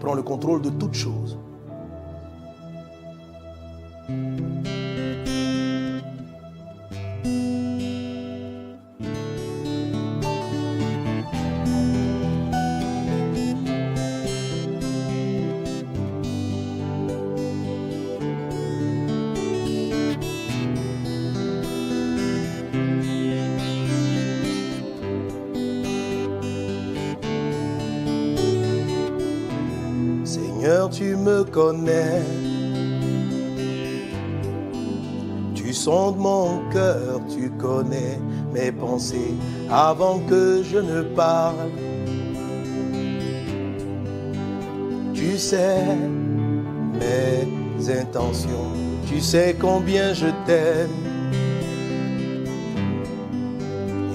prend le contrôle de toutes choses. Connais. Tu sondes mon cœur, tu connais mes pensées avant que je ne parle. Tu sais mes intentions, tu sais combien je t'aime.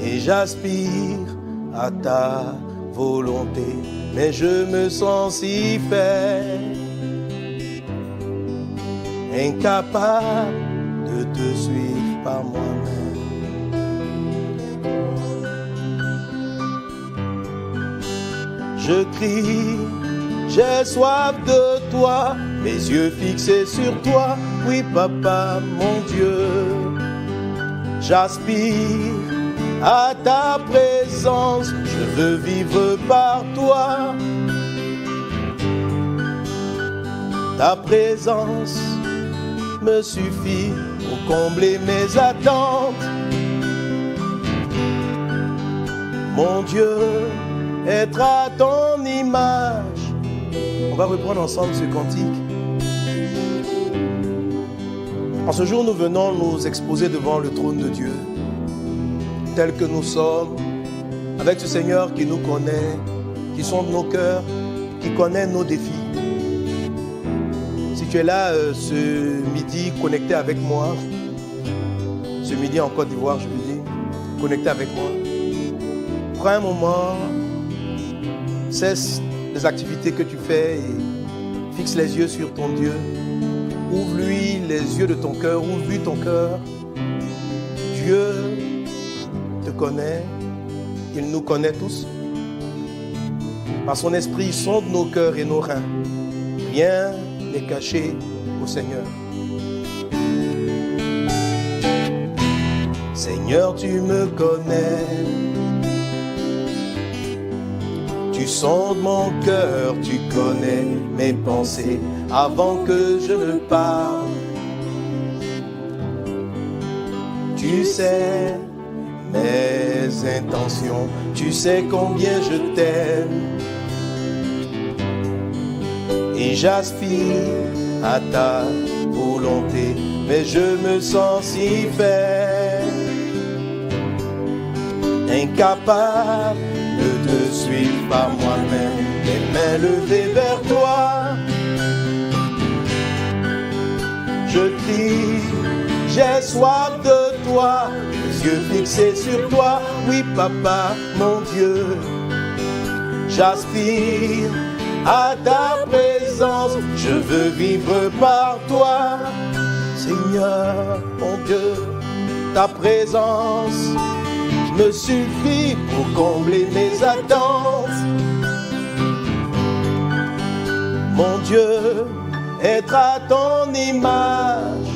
Et j'aspire à ta volonté, mais je me sens si faible, incapable de te suivre par moi-même. Je crie, j'ai soif de toi, mes yeux fixés sur toi, oui papa, mon Dieu. J'aspire à ta présence, je veux vivre par toi. Ta présence me suffit pour combler mes attentes. Mon Dieu, être à ton image. On va reprendre ensemble ce cantique. En ce jour, nous venons nous exposer devant le trône de Dieu tels que nous sommes, avec ce Seigneur qui nous connaît, qui sonde nos cœurs, qui connaît nos défis. Tu es là euh, ce midi connecté avec moi, ce midi en Côte d'Ivoire, je veux dire, connecté avec moi, prends un moment, cesse les activités que tu fais et fixe les yeux sur ton Dieu. Ouvre-lui les yeux de ton cœur, ouvre-lui ton cœur. Dieu te connaît, il nous connaît tous. Par son esprit, il sonde nos cœurs et nos reins. Rien caché au Seigneur. Seigneur, tu me connais. Tu sondes mon cœur, tu connais mes pensées avant que je ne parle. Tu sais mes intentions, tu sais combien je t'aime. J'aspire à ta volonté, mais je me sens si faible, incapable de te suivre par moi-même, les mains levées vers toi. Je crie, j'ai soif de toi, les yeux fixés sur toi, oui papa, mon Dieu. J'aspire à ta présence, je veux vivre par toi, Seigneur, mon Dieu, ta présence me suffit pour combler mes attentes. Mon Dieu, être à ton image.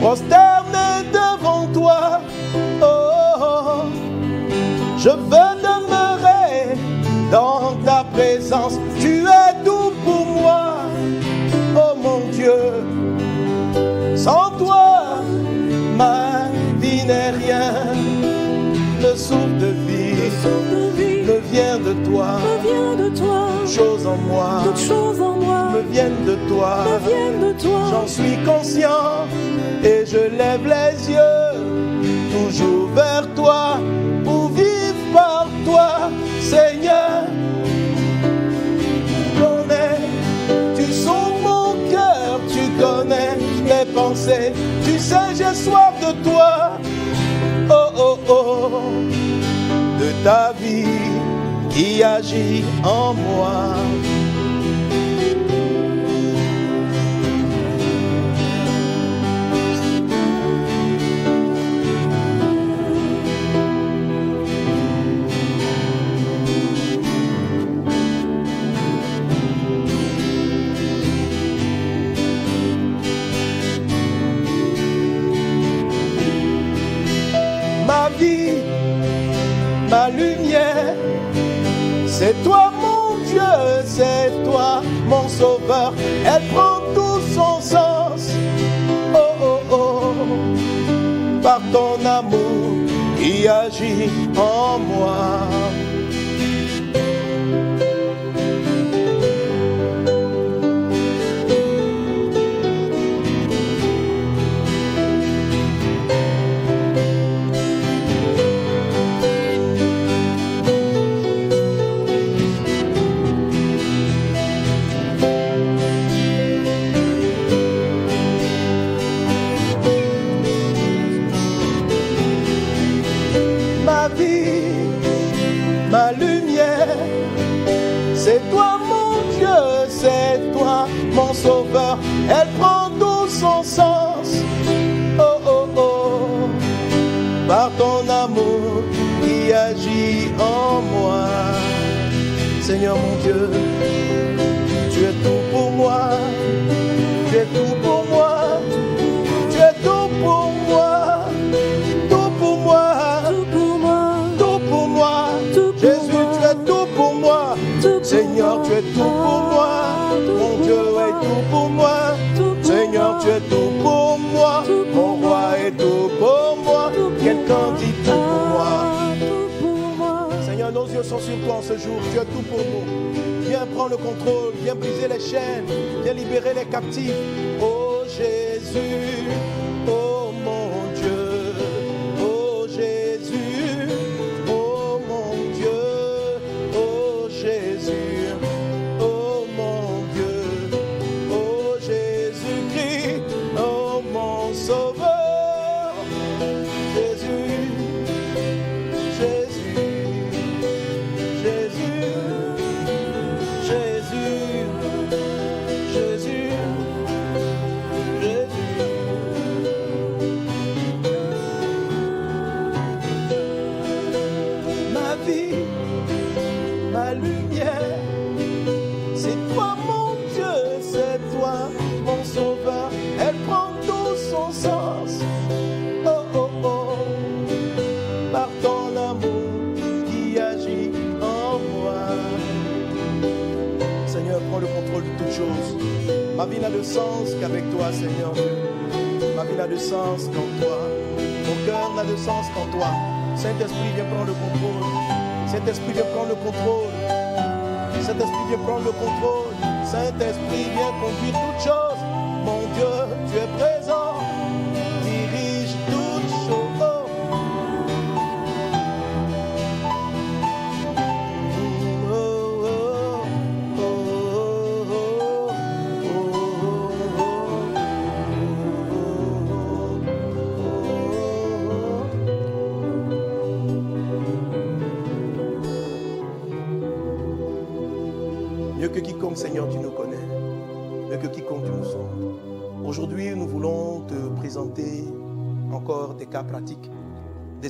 Prosterné devant toi. Je veux demeurer dans ta présence. Tu es tout pour moi, oh mon Dieu. Sans toi, ma vie n'est rien. Le souffle de vie me vient de toi. choses en moi Toutes choses en moi me viennent de toi. me viennent de toi. J'en suis conscient et je lève les yeux toujours vers toi pour tu sais j'ai soif de toi. Oh oh oh, de ta vie qui agit en moi. ma lumière. C'est toi mon Dieu, c'est toi mon sauveur. Elle prend tout son sens. Oh oh oh, par ton amour qui agit en moi. En moi. Seigneur mon Dieu, tu es tout pour moi. Tu es tout pour moi. Tu es tout pour moi. Tout pour moi. Tout pour moi, tout pour moi. Jésus, tu es tout pour moi. Seigneur, tu es tout pour moi. Mon Dieu est tout pour moi. Seigneur, tu es tout pour moi. Mon roi est tout pour moi. Quelqu'un dit tout pour moi. Sont sur toi en ce jour. Tu es tout pour nous. Viens prendre le contrôle. Viens briser les chaînes. Viens libérer les captifs. Oh Jésus. Oh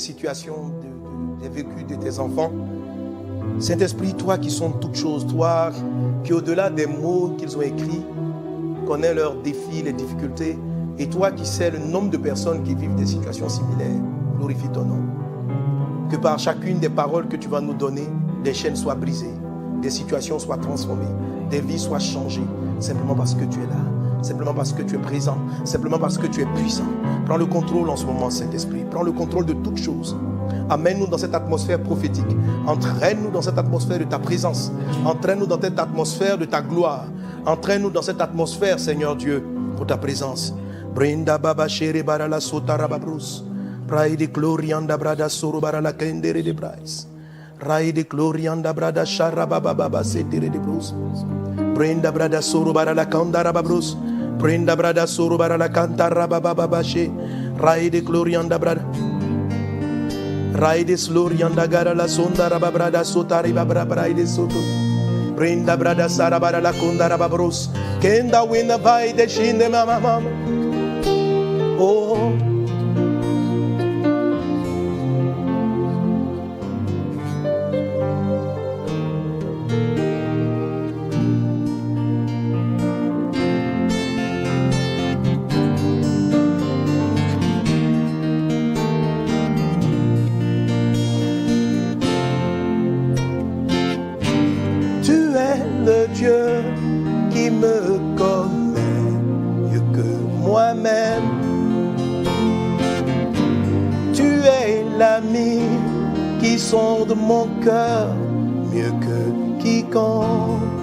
des situations, de- de- des vécus de tes enfants. Saint-Esprit, toi qui sont toutes choses, toi qui au-delà des mots qu'ils ont écrits, connais leurs défis, les difficultés, et toi qui sais le nombre de personnes qui vivent des situations similaires, glorifie ton nom. Que par chacune des paroles que tu vas nous donner, des chaînes soient brisées, des situations soient transformées, des vies soient changées, simplement parce que tu es là, simplement parce que tu es présent, simplement parce que tu es puissant. Prends le contrôle en ce moment, Saint-Esprit. Prends le contrôle de toutes choses. Amène-nous dans cette atmosphère prophétique. Entraîne-nous dans cette atmosphère de ta présence. Entraîne-nous dans cette atmosphère de ta gloire. Entraîne-nous dans cette atmosphère, Seigneur Dieu, pour ta présence. Brinda baba glorianda brada soro kendere de brais. Glorianda brada shara baba de brus. Brenda brada soro babrus. Brenda brada soro barala kantara baba baba she. Raide glorianda brada. Raide slorianda gara la sonda raba brada sotari babra braide soto. Brenda brada sara bara la konda raba bros. Kenda winda vai de shinde mama mama. Oh. Qui sonde mon cœur mieux que quiconque.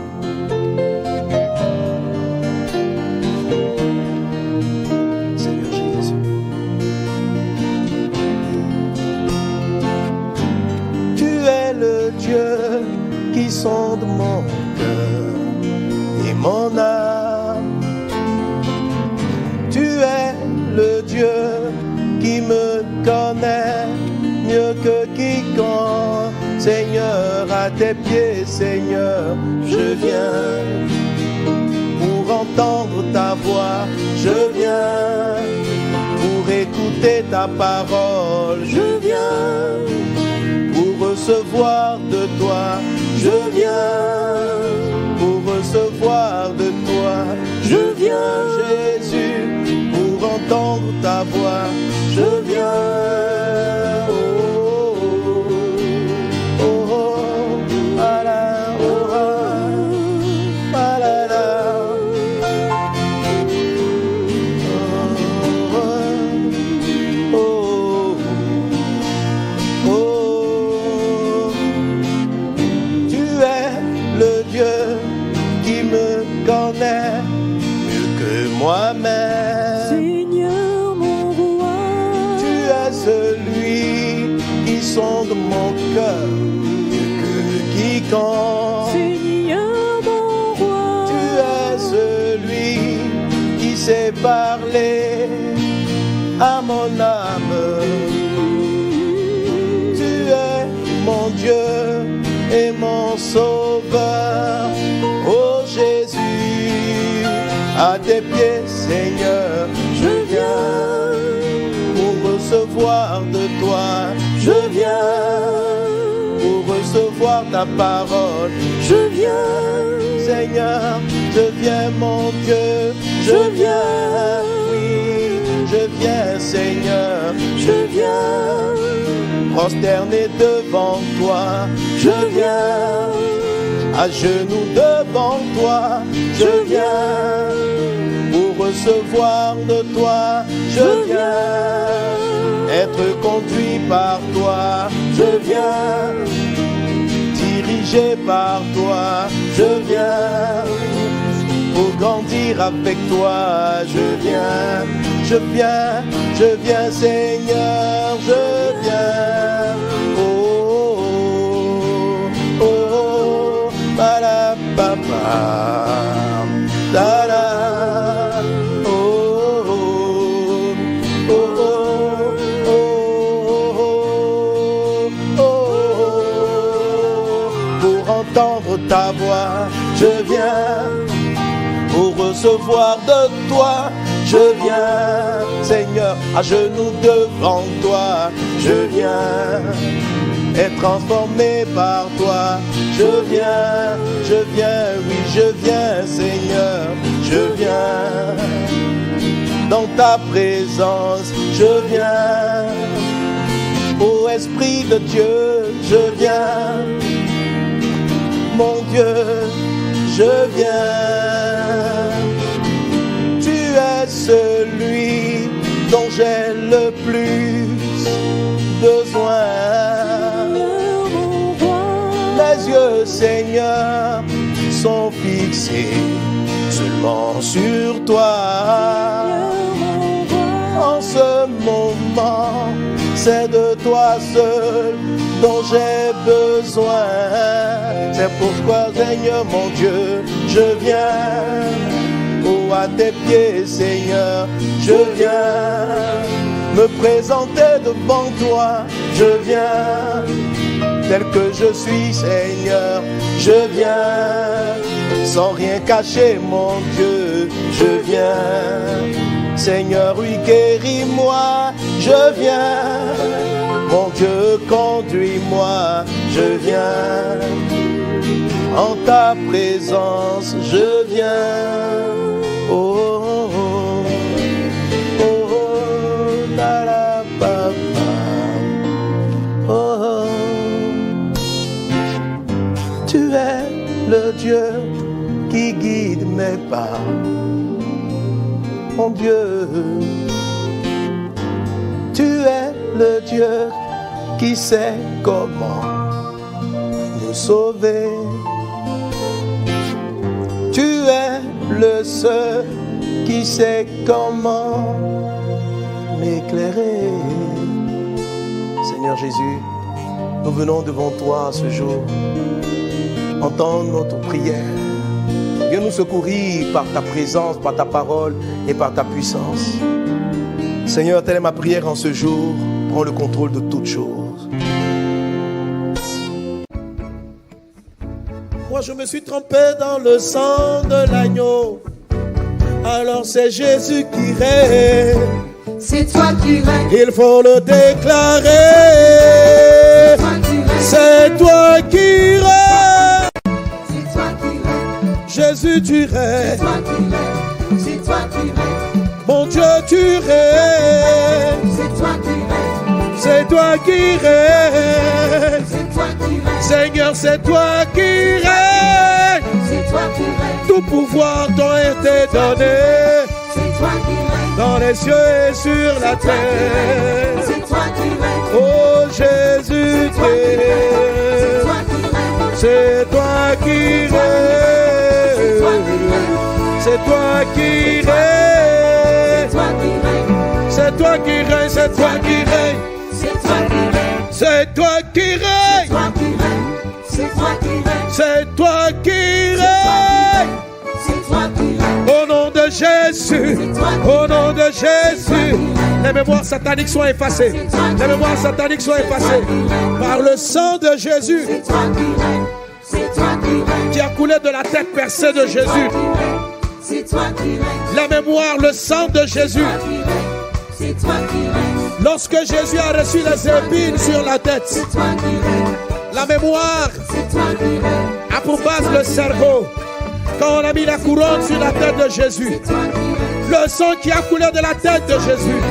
Tes pieds, Seigneur, je viens pour entendre ta voix. Je viens pour écouter ta parole. Je viens pour recevoir de toi. Je viens pour recevoir de toi. Je viens, Jésus, pour entendre ta voix. Je viens. Seigneur mon roi, Tu es celui qui sait parler à mon âme. Tu es mon Dieu et mon Sauveur. Oh Jésus, à tes pieds, Seigneur, je viens pour recevoir de toi. Je viens ta parole. Je viens, Seigneur, je viens, mon Dieu, je viens, oui, je viens, Seigneur, je viens, prosterné devant toi, je viens, à genoux devant toi, je viens, pour recevoir de toi, je viens, être conduit par toi, je viens dirigé par toi, je viens pour grandir avec toi, je viens, je viens, je viens Seigneur, je viens. Oh, oh, oh, oh, papa, da, da, de toi. Je viens, Seigneur, à genoux devant toi. Je viens être transformé par toi. Je viens, je viens, oui, je viens, Seigneur. Je viens dans ta présence. Je viens, ô Esprit de Dieu, je viens mon Dieu, je viens. J'ai le plus besoin. Les yeux, Seigneur, sont fixés seulement sur toi. En ce moment, c'est de toi seul dont j'ai besoin. C'est pourquoi, Seigneur mon Dieu, je viens. À tes pieds, Seigneur, je viens me présenter devant toi. Je viens tel que je suis, Seigneur. Je viens sans rien cacher, mon Dieu. Je viens, Seigneur, oui, guéris-moi. Je viens, mon Dieu, conduis-moi. Je viens en ta présence. Je viens. Oh, oh, oh, oh, oh. Oh, oh. Tu es le Dieu qui guide mes pas. Mon Dieu, tu es le Dieu qui sait comment nous sauver. Le seul qui sait comment m'éclairer. Seigneur Jésus, nous venons devant toi ce jour. Entends notre prière. Viens nous secourir par ta présence, par ta parole et par ta puissance. Seigneur, telle est ma prière en ce jour. Prends le contrôle de toutes choses. Je me suis trompé dans le sang de l'agneau. Alors c'est Jésus qui règne. C'est toi qui règnes, Il faut le déclarer. C'est toi qui règne. c'est toi qui règnes, Jésus, tu règnes. toi qui règnes, c'est toi qui règnes, Mon Dieu, tu règnes. c'est toi qui règnes, C'est toi qui règnes. Seigneur, c'est toi qui règnes. c'est toi qui règnes, Tout pouvoir t'a été donné c'est toi qui règnes, dans les cieux et sur la terre. c'est toi qui règnes, Oh Jésus, c'est toi qui règnes, c'est toi qui c'est toi qui règnes. règnes, C'est toi qui règnes. c'est toi qui règnes, C'est toi qui règnes. c'est toi qui règnes, C'est toi qui règnes. c'est toi qui règnes, Au nom de Jésus. Au nom de Jésus. Les mémoires sataniques sont effacées. Les mémoires sataniques sont effacées. Par le sang de Jésus c'est toi qui règnes, c'est toi qui règnes, qui a coulé de la tête percée de Jésus. c'est toi qui règnes, La mémoire, le sang de Jésus. c'est toi qui règnes, Lorsque Jésus a reçu les épines sur la tête, c'est toi qui règnes, la mémoire a pour base le cerveau. Quand on a mis la couronne sur la tête de Jésus, le sang qui a coulé de la tête de Jésus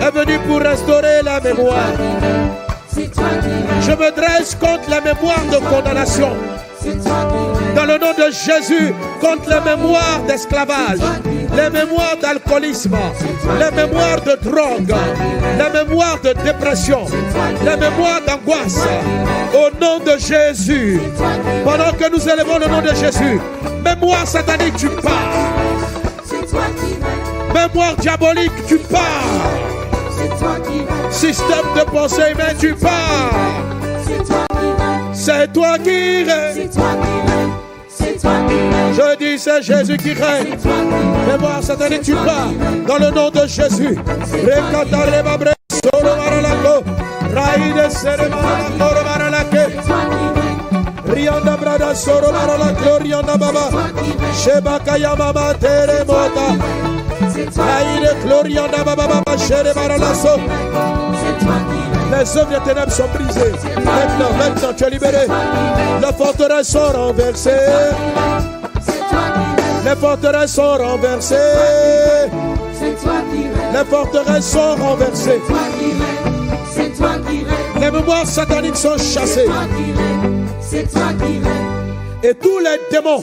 est venu pour restaurer la mémoire. Je me dresse contre la mémoire de condamnation. Dans le nom de Jésus, contre les mémoires d'esclavage, les mémoires d'alcoolisme, les mémoires de drogue, les mémoires de dépression, les mémoires d'angoisse. Au nom de Jésus, pendant que nous élevons le nom de Jésus, mémoire satanique, tu pars. Mémoire diabolique, tu pars. Système de pensée humaine, tu pars. c'est toi qui règnes, Je dis, c'est Jésus qui règne. règnes, Mémoire satanique, tu pars dans le nom de Jésus. Rianda brada soro maralako, rianda baba. Sheba kaya mama tere mota. Raide glorianda baba baba, shere maralaso. c'est toi qui Les œuvres des ténèbres sont brisées. Maintenant, maintenant, tu es libéré. Les forteresses sont renversées. Les forteresses sont renversées. Les forteresses sont renversées. Les mémoires sataniques sont chassées. c'est toi qui Et tous les démons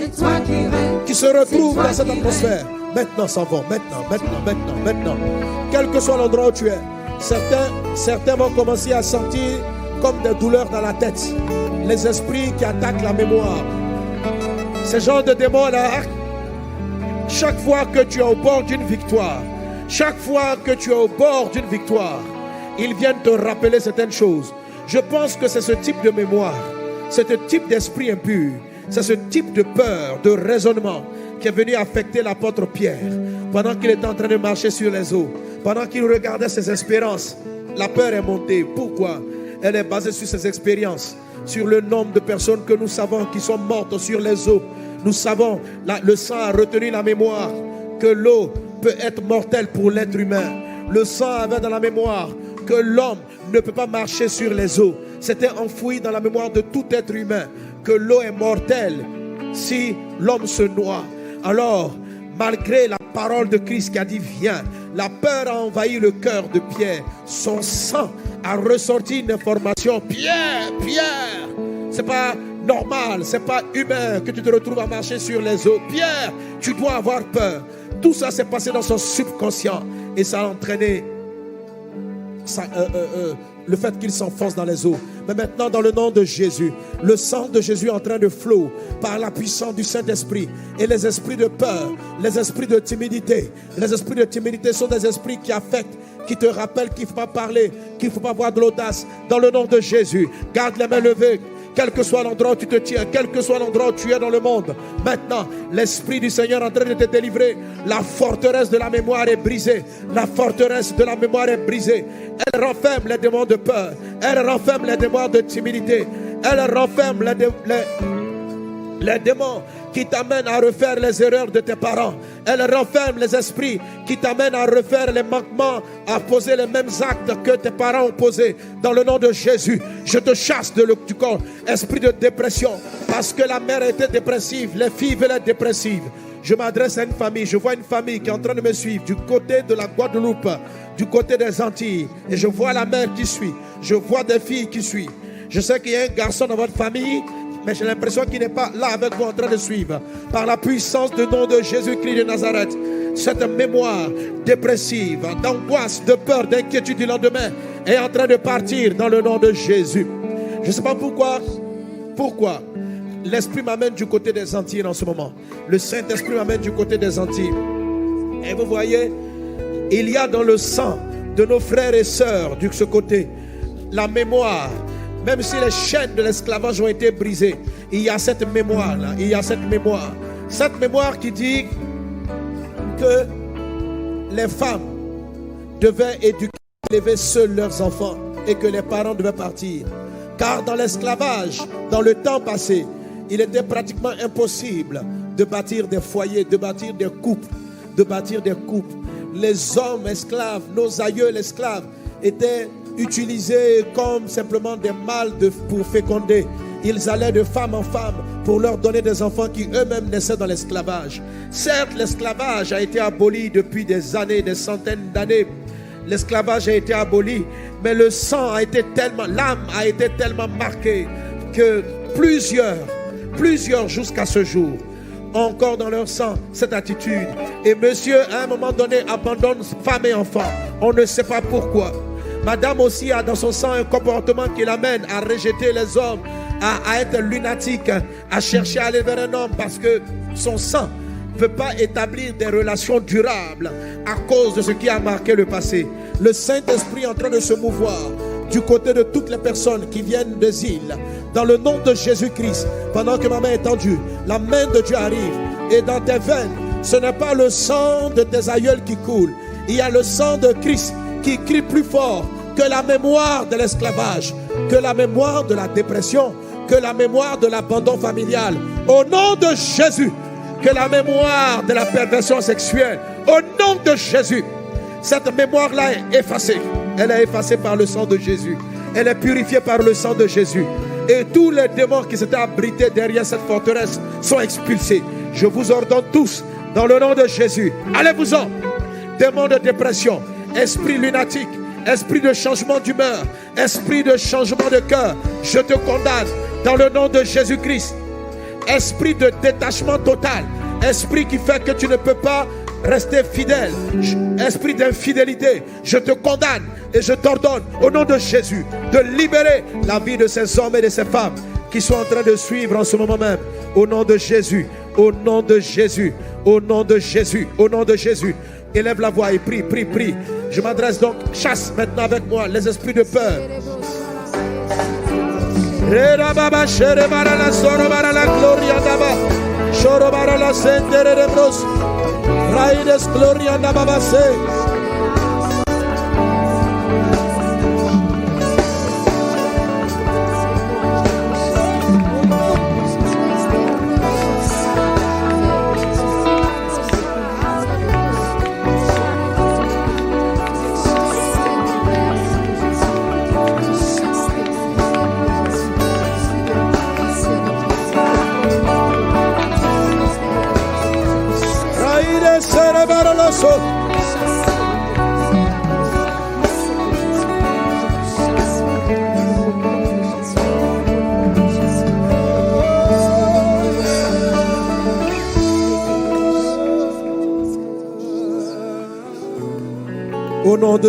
qui se retrouvent dans cette atmosphère, maintenant s'en vont. Maintenant, maintenant, maintenant, maintenant. Quel que soit l'endroit où tu es, certains, certains vont commencer à sentir comme des douleurs dans la tête. Les esprits qui attaquent la mémoire. Ces genres de démons-là, chaque fois que tu es au bord d'une victoire, chaque fois que tu es au bord d'une victoire, ils viennent te rappeler certaines choses. Je pense que c'est ce type de mémoire, c'est ce type d'esprit impur, c'est ce type de peur, de raisonnement qui est venu affecter l'apôtre Pierre pendant qu'il était en train de marcher sur les eaux, pendant qu'il regardait ses espérances. La peur est montée. Pourquoi? Elle est basée sur ses expériences, sur le nombre de personnes que nous savons qui sont mortes sur les eaux. Nous savons, le sang a retenu la mémoire que l'eau peut être mortelle pour l'être humain. Le sang avait dans la mémoire que l'homme ne peut pas marcher sur les eaux. C'était enfoui dans la mémoire de tout être humain que l'eau est mortelle si l'homme se noie. Alors, malgré la parole de Christ qui a dit viens, la peur a envahi le cœur de Pierre. Son sang a ressorti une information. Pierre, Pierre, c'est pas normal, c'est pas humain que tu te retrouves à marcher sur les eaux. Pierre, tu dois avoir peur. Tout ça s'est passé dans son subconscient et ça a entraîné euh, euh, euh, le fait qu'il s'enfonce dans les eaux. Mais maintenant, dans le nom de Jésus, le sang de Jésus est en train de flot par la puissance du Saint-Esprit. Et les esprits de peur, les esprits de timidité, les esprits de timidité sont des esprits qui affectent, qui te rappellent qu'il ne faut pas parler, qu'il ne faut pas avoir de l'audace. Dans le nom de Jésus, garde les mains levées. Quel que soit l'endroit où tu te tiens, quel que soit l'endroit où tu es dans le monde, maintenant, l'Esprit du Seigneur est en train de te délivrer. La forteresse de la mémoire est brisée. La forteresse de la mémoire est brisée. Elle renferme les démons de peur. Elle renferme les démons de timidité. Elle renferme les, les- les démons qui t'amènent à refaire les erreurs de tes parents. Elle renferme les esprits qui t'amènent à refaire les manquements, à poser les mêmes actes que tes parents ont posés. Dans le nom de Jésus, je te chasse de le- du corps, esprit de dépression, parce que la mère était dépressive, les filles veulent être dépressives. Je m'adresse à une famille, je vois une famille qui est en train de me suivre du côté de la Guadeloupe, du côté des Antilles, et je vois la mère qui suit, je vois des filles qui suivent. Je sais qu'il y a un garçon dans votre famille, mais j'ai l'impression qu'il n'est pas là avec vous en train de suivre. Par la puissance du nom de Jésus-Christ de Nazareth, cette mémoire dépressive, d'angoisse, de peur, d'inquiétude du lendemain est en train de partir dans le nom de Jésus. Je ne sais pas pourquoi, pourquoi l'Esprit m'amène du côté des Antilles en ce moment. Le Saint-Esprit m'amène du côté des Antilles. Et vous voyez, il y a dans le sang de nos frères et sœurs de ce côté la mémoire. Même si les chaînes de l'esclavage ont été brisées, il y a cette mémoire-là. Il y a cette mémoire. Cette mémoire qui dit que les femmes devaient éduquer, élever seuls leurs enfants et que les parents devaient partir. Car dans l'esclavage, dans le temps passé, il était pratiquement impossible de bâtir des foyers, de bâtir des couples, de bâtir des couples. Les hommes esclaves, nos aïeux esclaves, étaient utilisés comme simplement des mâles pour féconder. Ils allaient de femme en femme pour leur donner des enfants qui eux-mêmes naissaient dans l'esclavage. Certes, l'esclavage a été aboli depuis des années, des centaines d'années. L'esclavage a été aboli, mais le sang a été tellement, l'âme a été tellement marquée que plusieurs, plusieurs jusqu'à ce jour, encore dans leur sang cette attitude. Et monsieur, à un moment donné, abandonne femme et enfant. On ne sait pas pourquoi. Madame aussi a dans son sang un comportement qui l'amène à rejeter les hommes, à, être lunatique, à chercher à aller vers un homme parce que son sang ne peut pas établir des relations durables à cause de ce qui a marqué le passé. Le Saint-Esprit est en train de se mouvoir du côté de toutes les personnes qui viennent des îles. Dans le nom de Jésus-Christ, pendant que ma main est tendue, la main de Dieu arrive. Et dans tes veines, ce n'est pas le sang de tes aïeuls qui coule. Il y a le sang de Christ qui crie plus fort que la mémoire de l'esclavage, que la mémoire de la dépression, que la mémoire de l'abandon familial. Au nom de Jésus, que la mémoire de la perversion sexuelle, au nom de Jésus, cette mémoire-là est effacée. Elle est effacée par le sang de Jésus. Elle est purifiée par le sang de Jésus. Et tous les démons qui s'étaient abrités derrière cette forteresse sont expulsés. Je vous ordonne tous, dans le nom de Jésus, allez-vous-en. Démons de dépression, esprit lunatique, esprit de changement d'humeur, esprit de changement de cœur, je te condamne dans le nom de Jésus-Christ esprit de détachement total, esprit qui fait que tu ne peux pas rester fidèle, esprit d'infidélité, je te condamne et je t'ordonne au nom de Jésus de libérer la vie de ces hommes et de ces femmes qui sont en train de suivre en ce moment même. Au nom de Jésus, au nom de Jésus, au nom de Jésus, au nom de Jésus. Élève la voix et prie, prie, prie. Je m'adresse donc, chasse maintenant avec moi les esprits de peur, Rera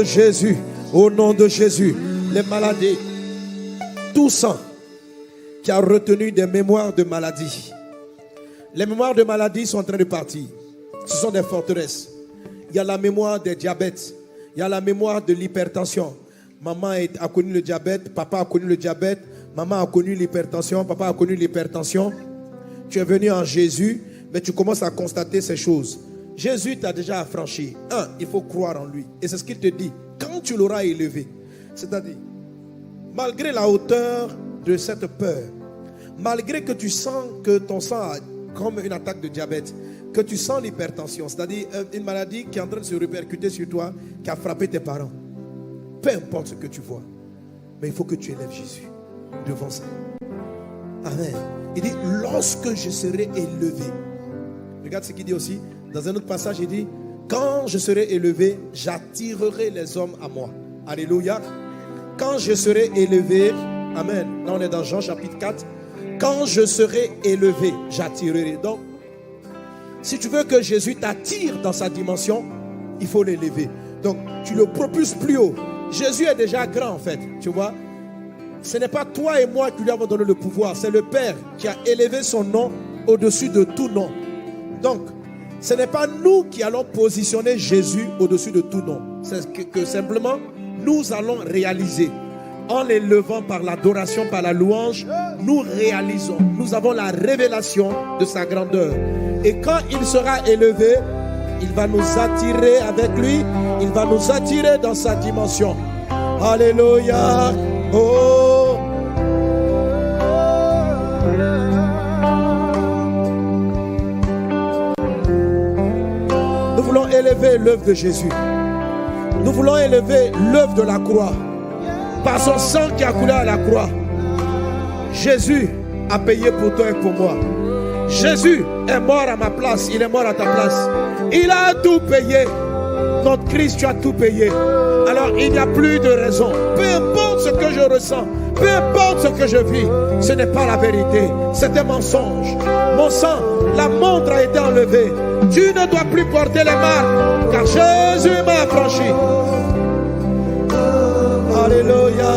Jésus, Au nom de Jésus, les maladies, tout sang qui a retenu des mémoires de maladie. Les mémoires de maladie sont en train de partir. Ce sont des forteresses. Il y a la mémoire des diabètes. Il y a la mémoire de l'hypertension. Maman a connu le diabète, papa a connu le diabète, maman a connu l'hypertension, papa a connu l'hypertension. Tu es venu en Jésus, mais tu commences à constater ces choses. Jésus t'a déjà affranchi. Un, il faut croire en lui. Et c'est ce qu'il te dit. Quand tu l'auras élevé, c'est-à-dire, malgré la hauteur de cette peur, malgré que tu sens que ton sang a comme une attaque de diabète, que tu sens l'hypertension, c'est-à-dire euh, une maladie qui est en train de se répercuter sur toi, qui a frappé tes parents, peu importe ce que tu vois, mais il faut que tu élèves Jésus devant ça. Amen. Il dit, lorsque je serai élevé, regarde ce qu'il dit aussi, dans un autre passage, il dit, quand je serai élevé, j'attirerai les hommes à moi. Alléluia. Quand je serai élevé, Amen. Là, on est dans Jean chapitre 4. Quand je serai élevé, j'attirerai. Donc, si tu veux que Jésus t'attire dans sa dimension, il faut l'élever. Donc, tu le propulses plus haut. Jésus est déjà grand, en fait. Tu vois ce n'est pas toi et moi qui lui avons donné le pouvoir, c'est le Père qui a élevé son nom au-dessus de tout nom. Donc, ce n'est pas nous qui allons positionner Jésus au-dessus de tout nom. C'est ce que, que simplement nous allons réaliser. En l'élevant par l'adoration, par la louange, nous réalisons. Nous avons la révélation de sa grandeur. Et quand il sera élevé, il va nous attirer avec lui. Il va nous attirer dans sa dimension. Alléluia. Oh. Élever l'œuvre de Jésus. Nous voulons élever l'œuvre de la croix. Par son sang qui a coulé à la croix. Jésus a payé pour toi et pour moi. Jésus est mort à ma place. Il est mort à ta place. Il a tout payé. Notre Christ, tu as tout payé. Alors il n'y a plus de raison. Peu importe ce que je ressens, peu importe ce que je vis, ce n'est pas la vérité. C'est un mensonge. Mon sang, la montre a été enlevée. Tu ne dois plus porter les marques, car Jésus m'a affranchi. Alléluia.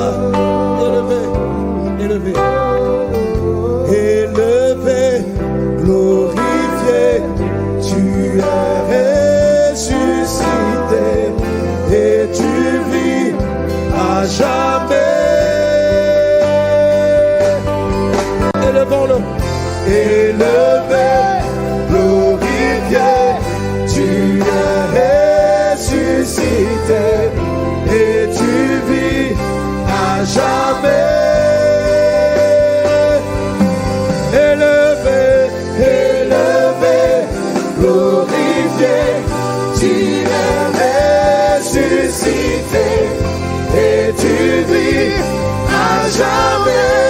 Élevé, élevé. Élevé, glorifié, tu es ressuscité et tu vis à jamais. Élevons-le. Élevé, jamais.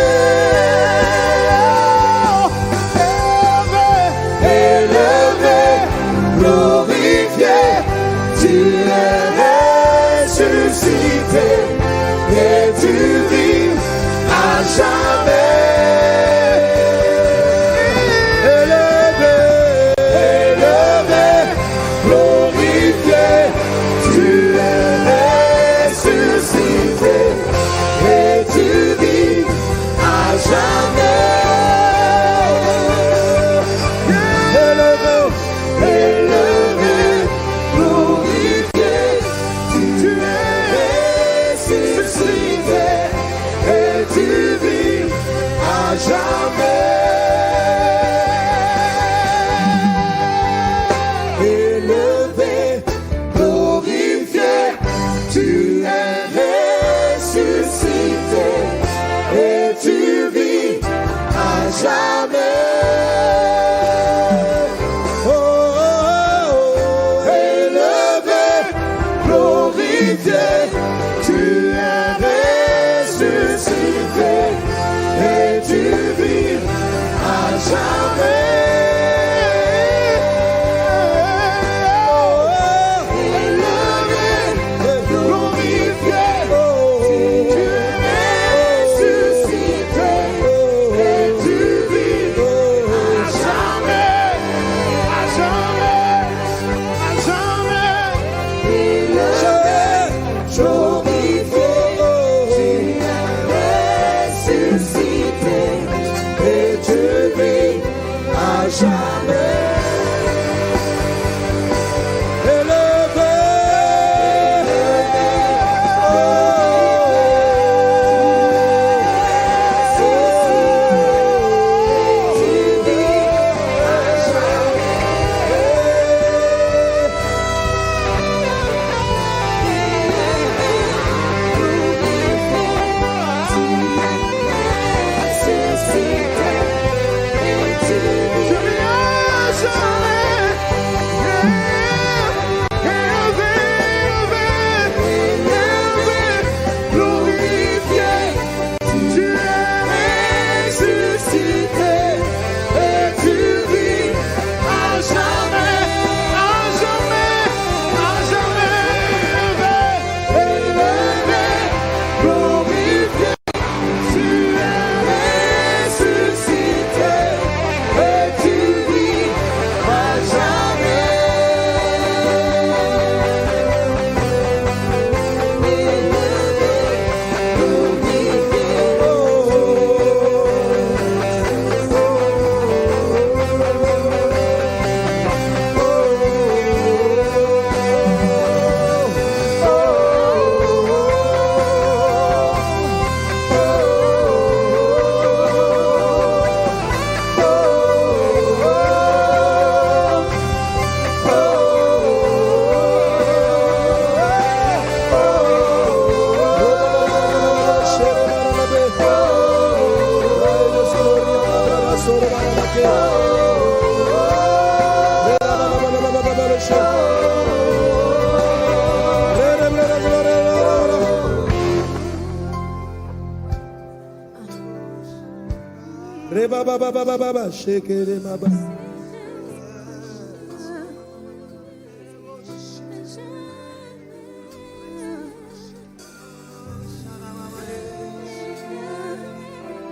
Reba ba ba ba ba ba ba, shekere ma ba.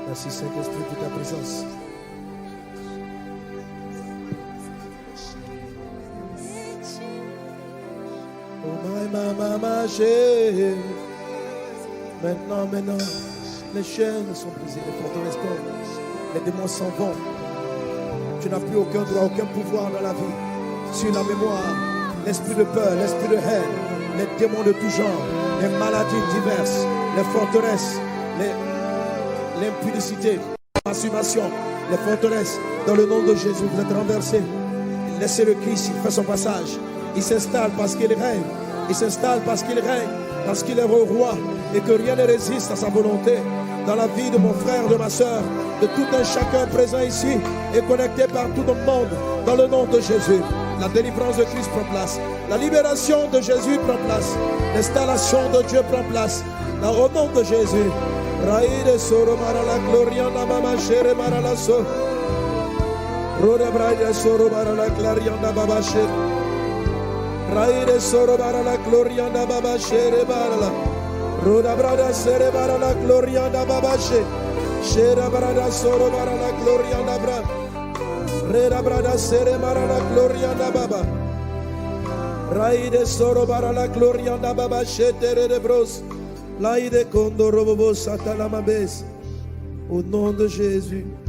Merci Saint-Esprit pour ta présence. Oh. Maintenant, maintenant, les chaînes sont brisées, les forteresses tombent, les démons s'en vont. Tu n'as plus aucun droit, aucun pouvoir dans la vie. Sur la mémoire, l'esprit de peur, l'esprit de haine, les démons de tout genre, les maladies diverses, les forteresses, l'impudicité, la masturbation, les forteresses, dans le nom de Jésus, vous êtes renversés. Laissez le Christ, il fait son passage. Il s'installe parce qu'il règne. Il s'installe parce qu'il règne, parce qu'il est roi et que rien ne résiste à sa volonté. Dans la vie de mon frère, de ma soeur, de tout un chacun présent ici et connecté partout dans le monde, dans le nom de Jésus. La délivrance de Christ prend place. La libération de Jésus prend place. L'installation de Dieu prend place. Au nom de Jésus. Raïde gloria so. Braide soro gloria baba shere. Raide soro marala. Roda brada sere marala gloria na baba shere. Shera brada soro marala gloria na bra. Reda brada marala gloria na baba. Raide soro marala gloria na baba shetere de bros. Laide kondo robobo satana mabes. Au nom de Jésus.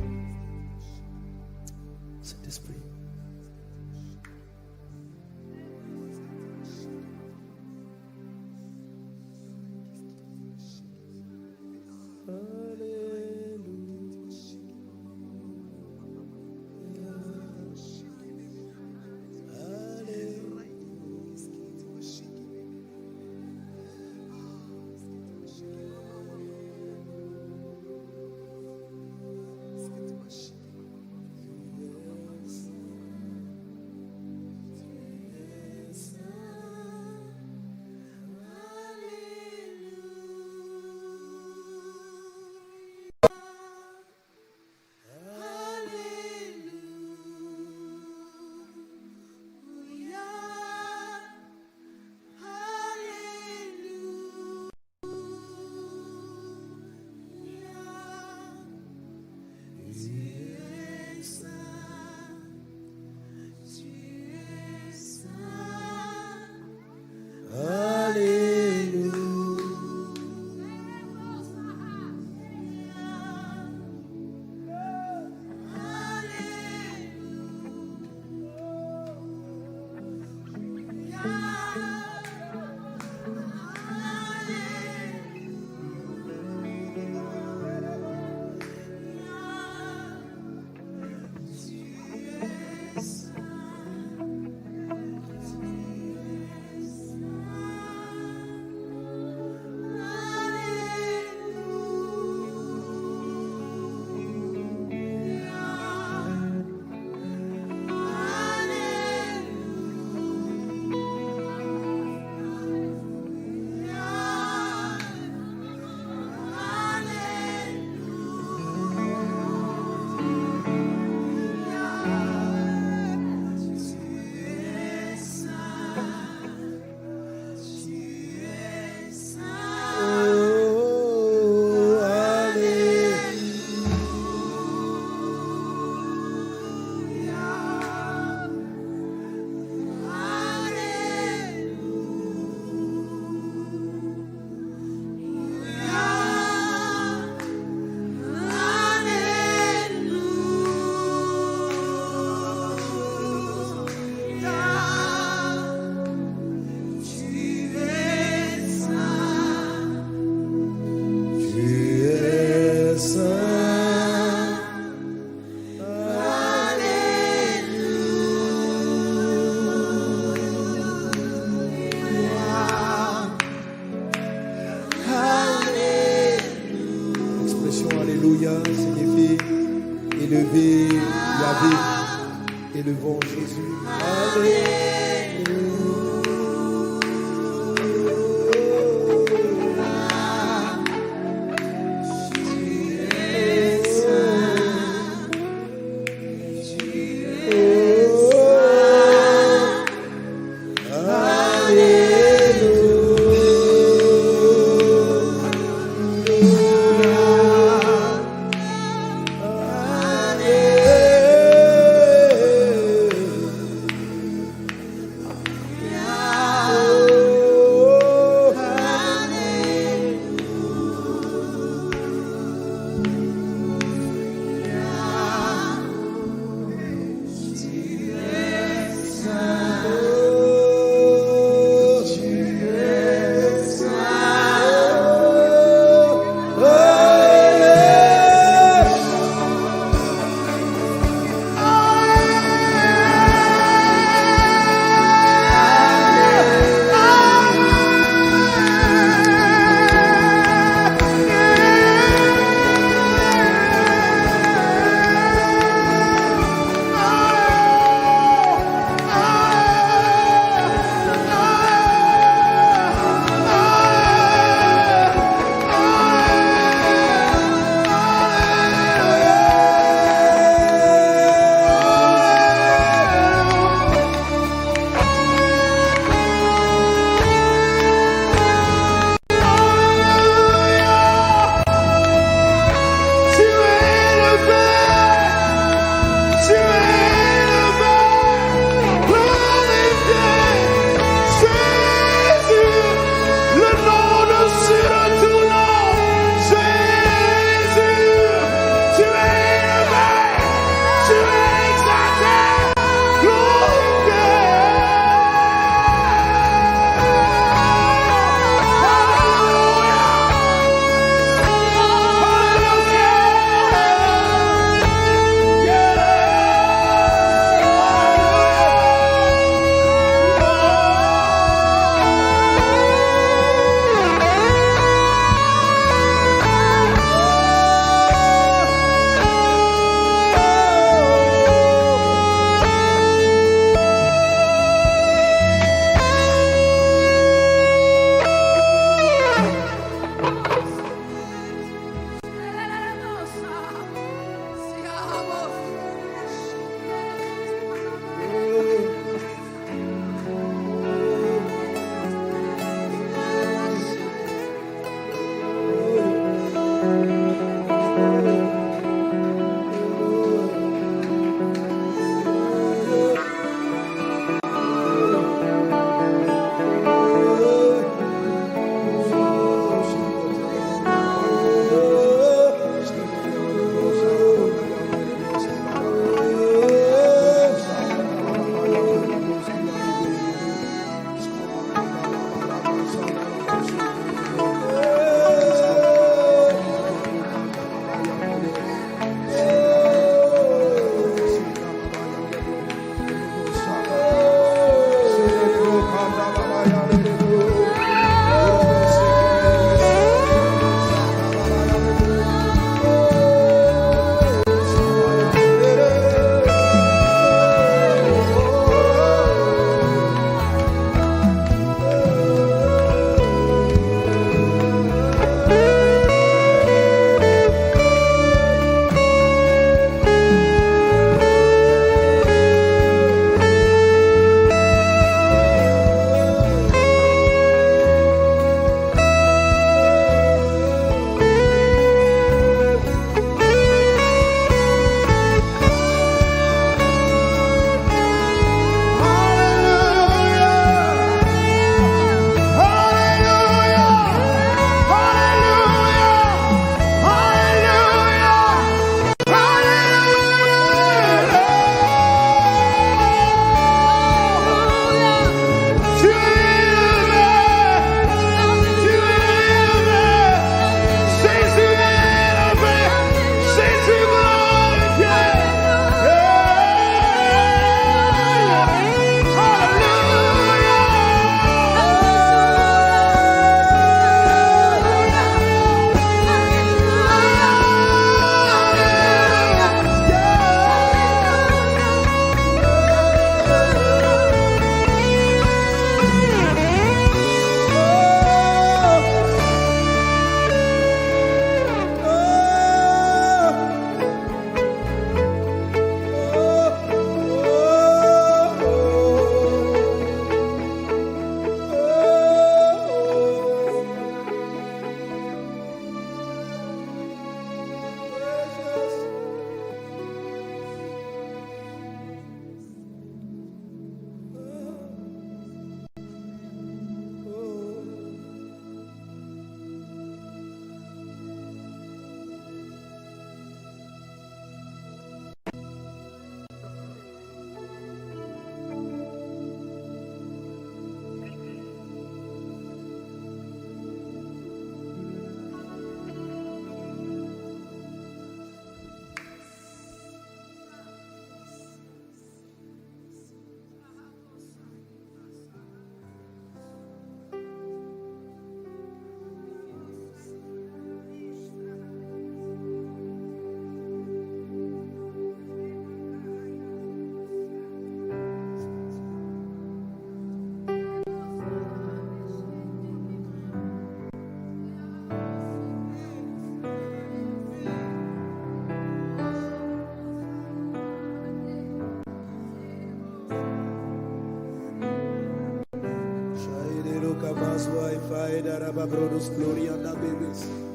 Luca Vaso, Ai Fai, Daraba Brodos, Gloria, Nabibis.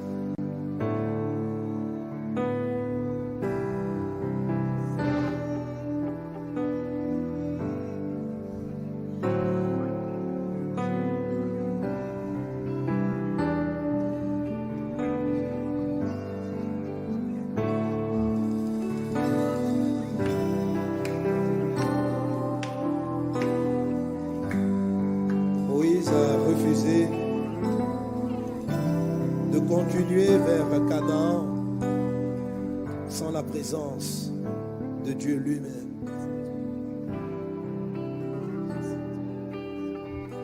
De Dieu lui-même.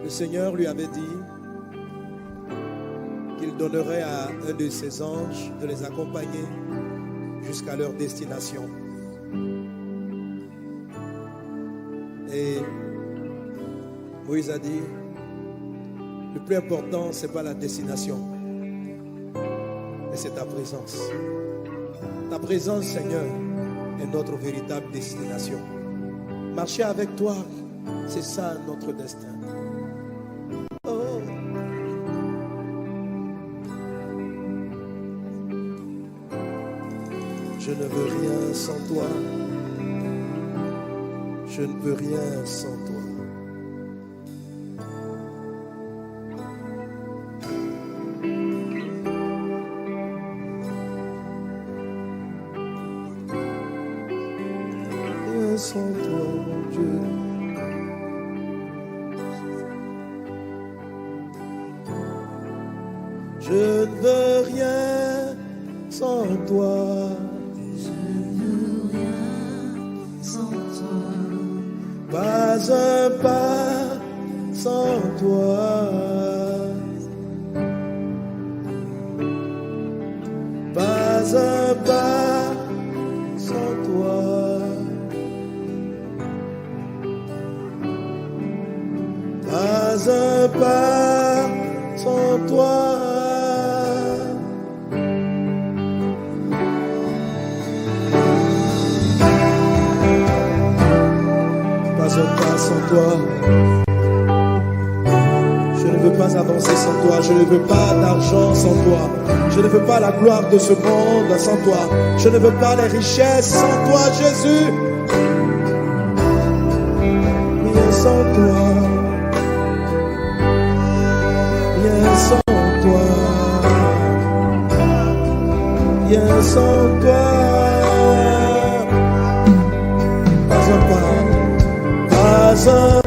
Le Seigneur lui avait dit qu'il donnerait à un de ses anges de les accompagner jusqu'à leur destination. Et Moïse a dit, le plus important, ce n'est pas la destination, mais c'est ta présence. Ta présence, Seigneur, est notre véritable destination. Marcher avec toi, c'est ça notre destin. Oh. Je ne veux rien sans toi. Je ne peux rien sans toi. Je ne veux rien sans toi. Je ne veux rien sans toi. Pas un pas sans toi. Je ne veux pas avancer sans toi. Je ne veux pas d'argent sans toi. Je ne veux pas la gloire de ce monde sans toi. Je ne veux pas les richesses sans toi, Jésus. Rien sans toi. Rien sans toi. Rien sans toi. razão.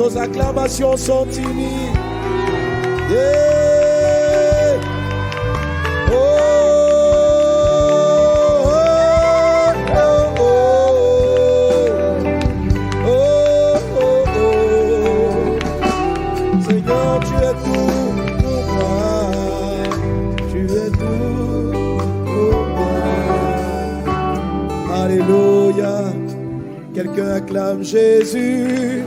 Nos acclamations sont timides. Yeah. Oh, oh, oh, oh, oh, oh. Seigneur, tu es tout pour moi. Tu es tout pour moi. Alléluia. Quelqu'un acclame Jésus.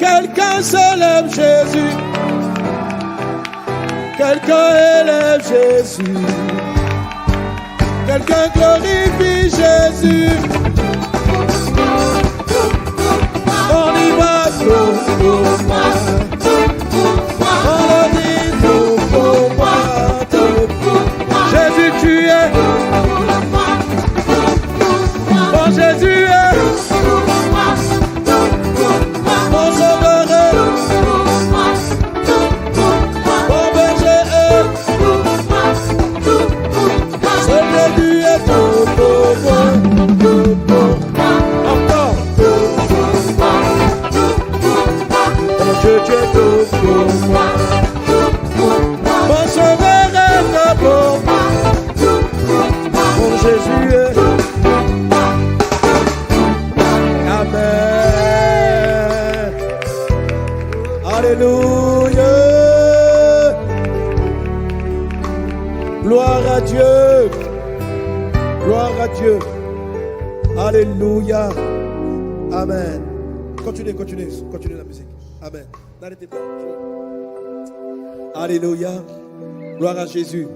Quelqu'un célèbre Jésus. Quelqu'un élève Jésus. Quelqu'un glorifie Jésus. On y va Dieu. Alléluia. Amen. Continuez, continuez, continuez la musique. Amen. N'arrêtez pas. Alléluia. Gloire à Jésus.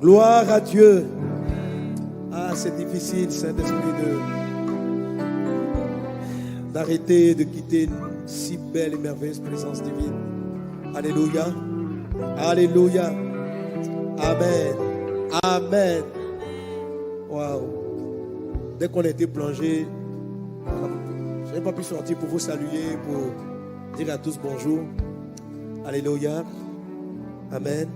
Gloire à Dieu. Ah, c'est difficile, Saint-Esprit, d'arrêter de quitter une si belle et merveilleuse présence divine. Alléluia. Alléluia. Amen. Amen. Dès qu'on a été plongé, je n'ai pas pu sortir pour vous saluer, pour dire à tous bonjour. Alléluia. Amen.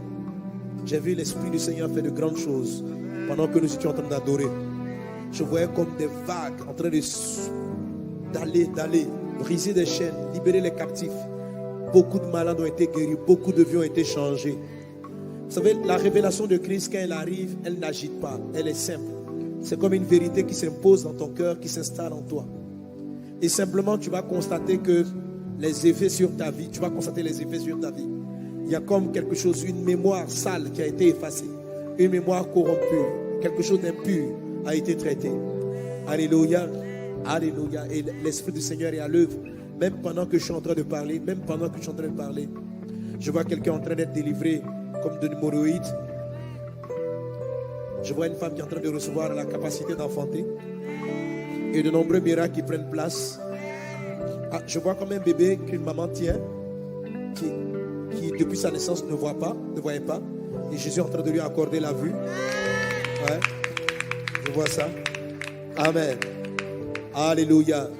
J'ai vu l'Esprit du Seigneur faire de grandes choses pendant que nous étions en train d'adorer. Je voyais comme des vagues en train d'aller, d'aller, briser des chaînes, libérer les captifs. Beaucoup de malades ont été guéris, beaucoup de vies ont été changées. Vous savez, la révélation de Christ, quand elle arrive, elle n'agite pas, elle est simple. C'est comme une vérité qui s'impose dans ton cœur, qui s'installe en toi. Et simplement, tu vas constater que les effets sur ta vie, tu vas constater les effets sur ta vie. Il y a comme quelque chose, une mémoire sale qui a été effacée, une mémoire corrompue, quelque chose d'impur a été traité. Alléluia, Alléluia. Et l'Esprit du Seigneur est à l'œuvre, même pendant que je suis en train de parler, même pendant que je suis en train de parler. Je vois quelqu'un en train d'être délivré comme de l'hémorroïde. Je vois une femme qui est en train de recevoir la capacité d'enfanter. Et de nombreux miracles qui prennent place. Ah, je vois comme un bébé qu'une maman tient, qui, qui depuis sa naissance ne voit pas, ne voyait pas. Et Jésus est en train de lui accorder la vue. Je vois ça. Amen. Alléluia.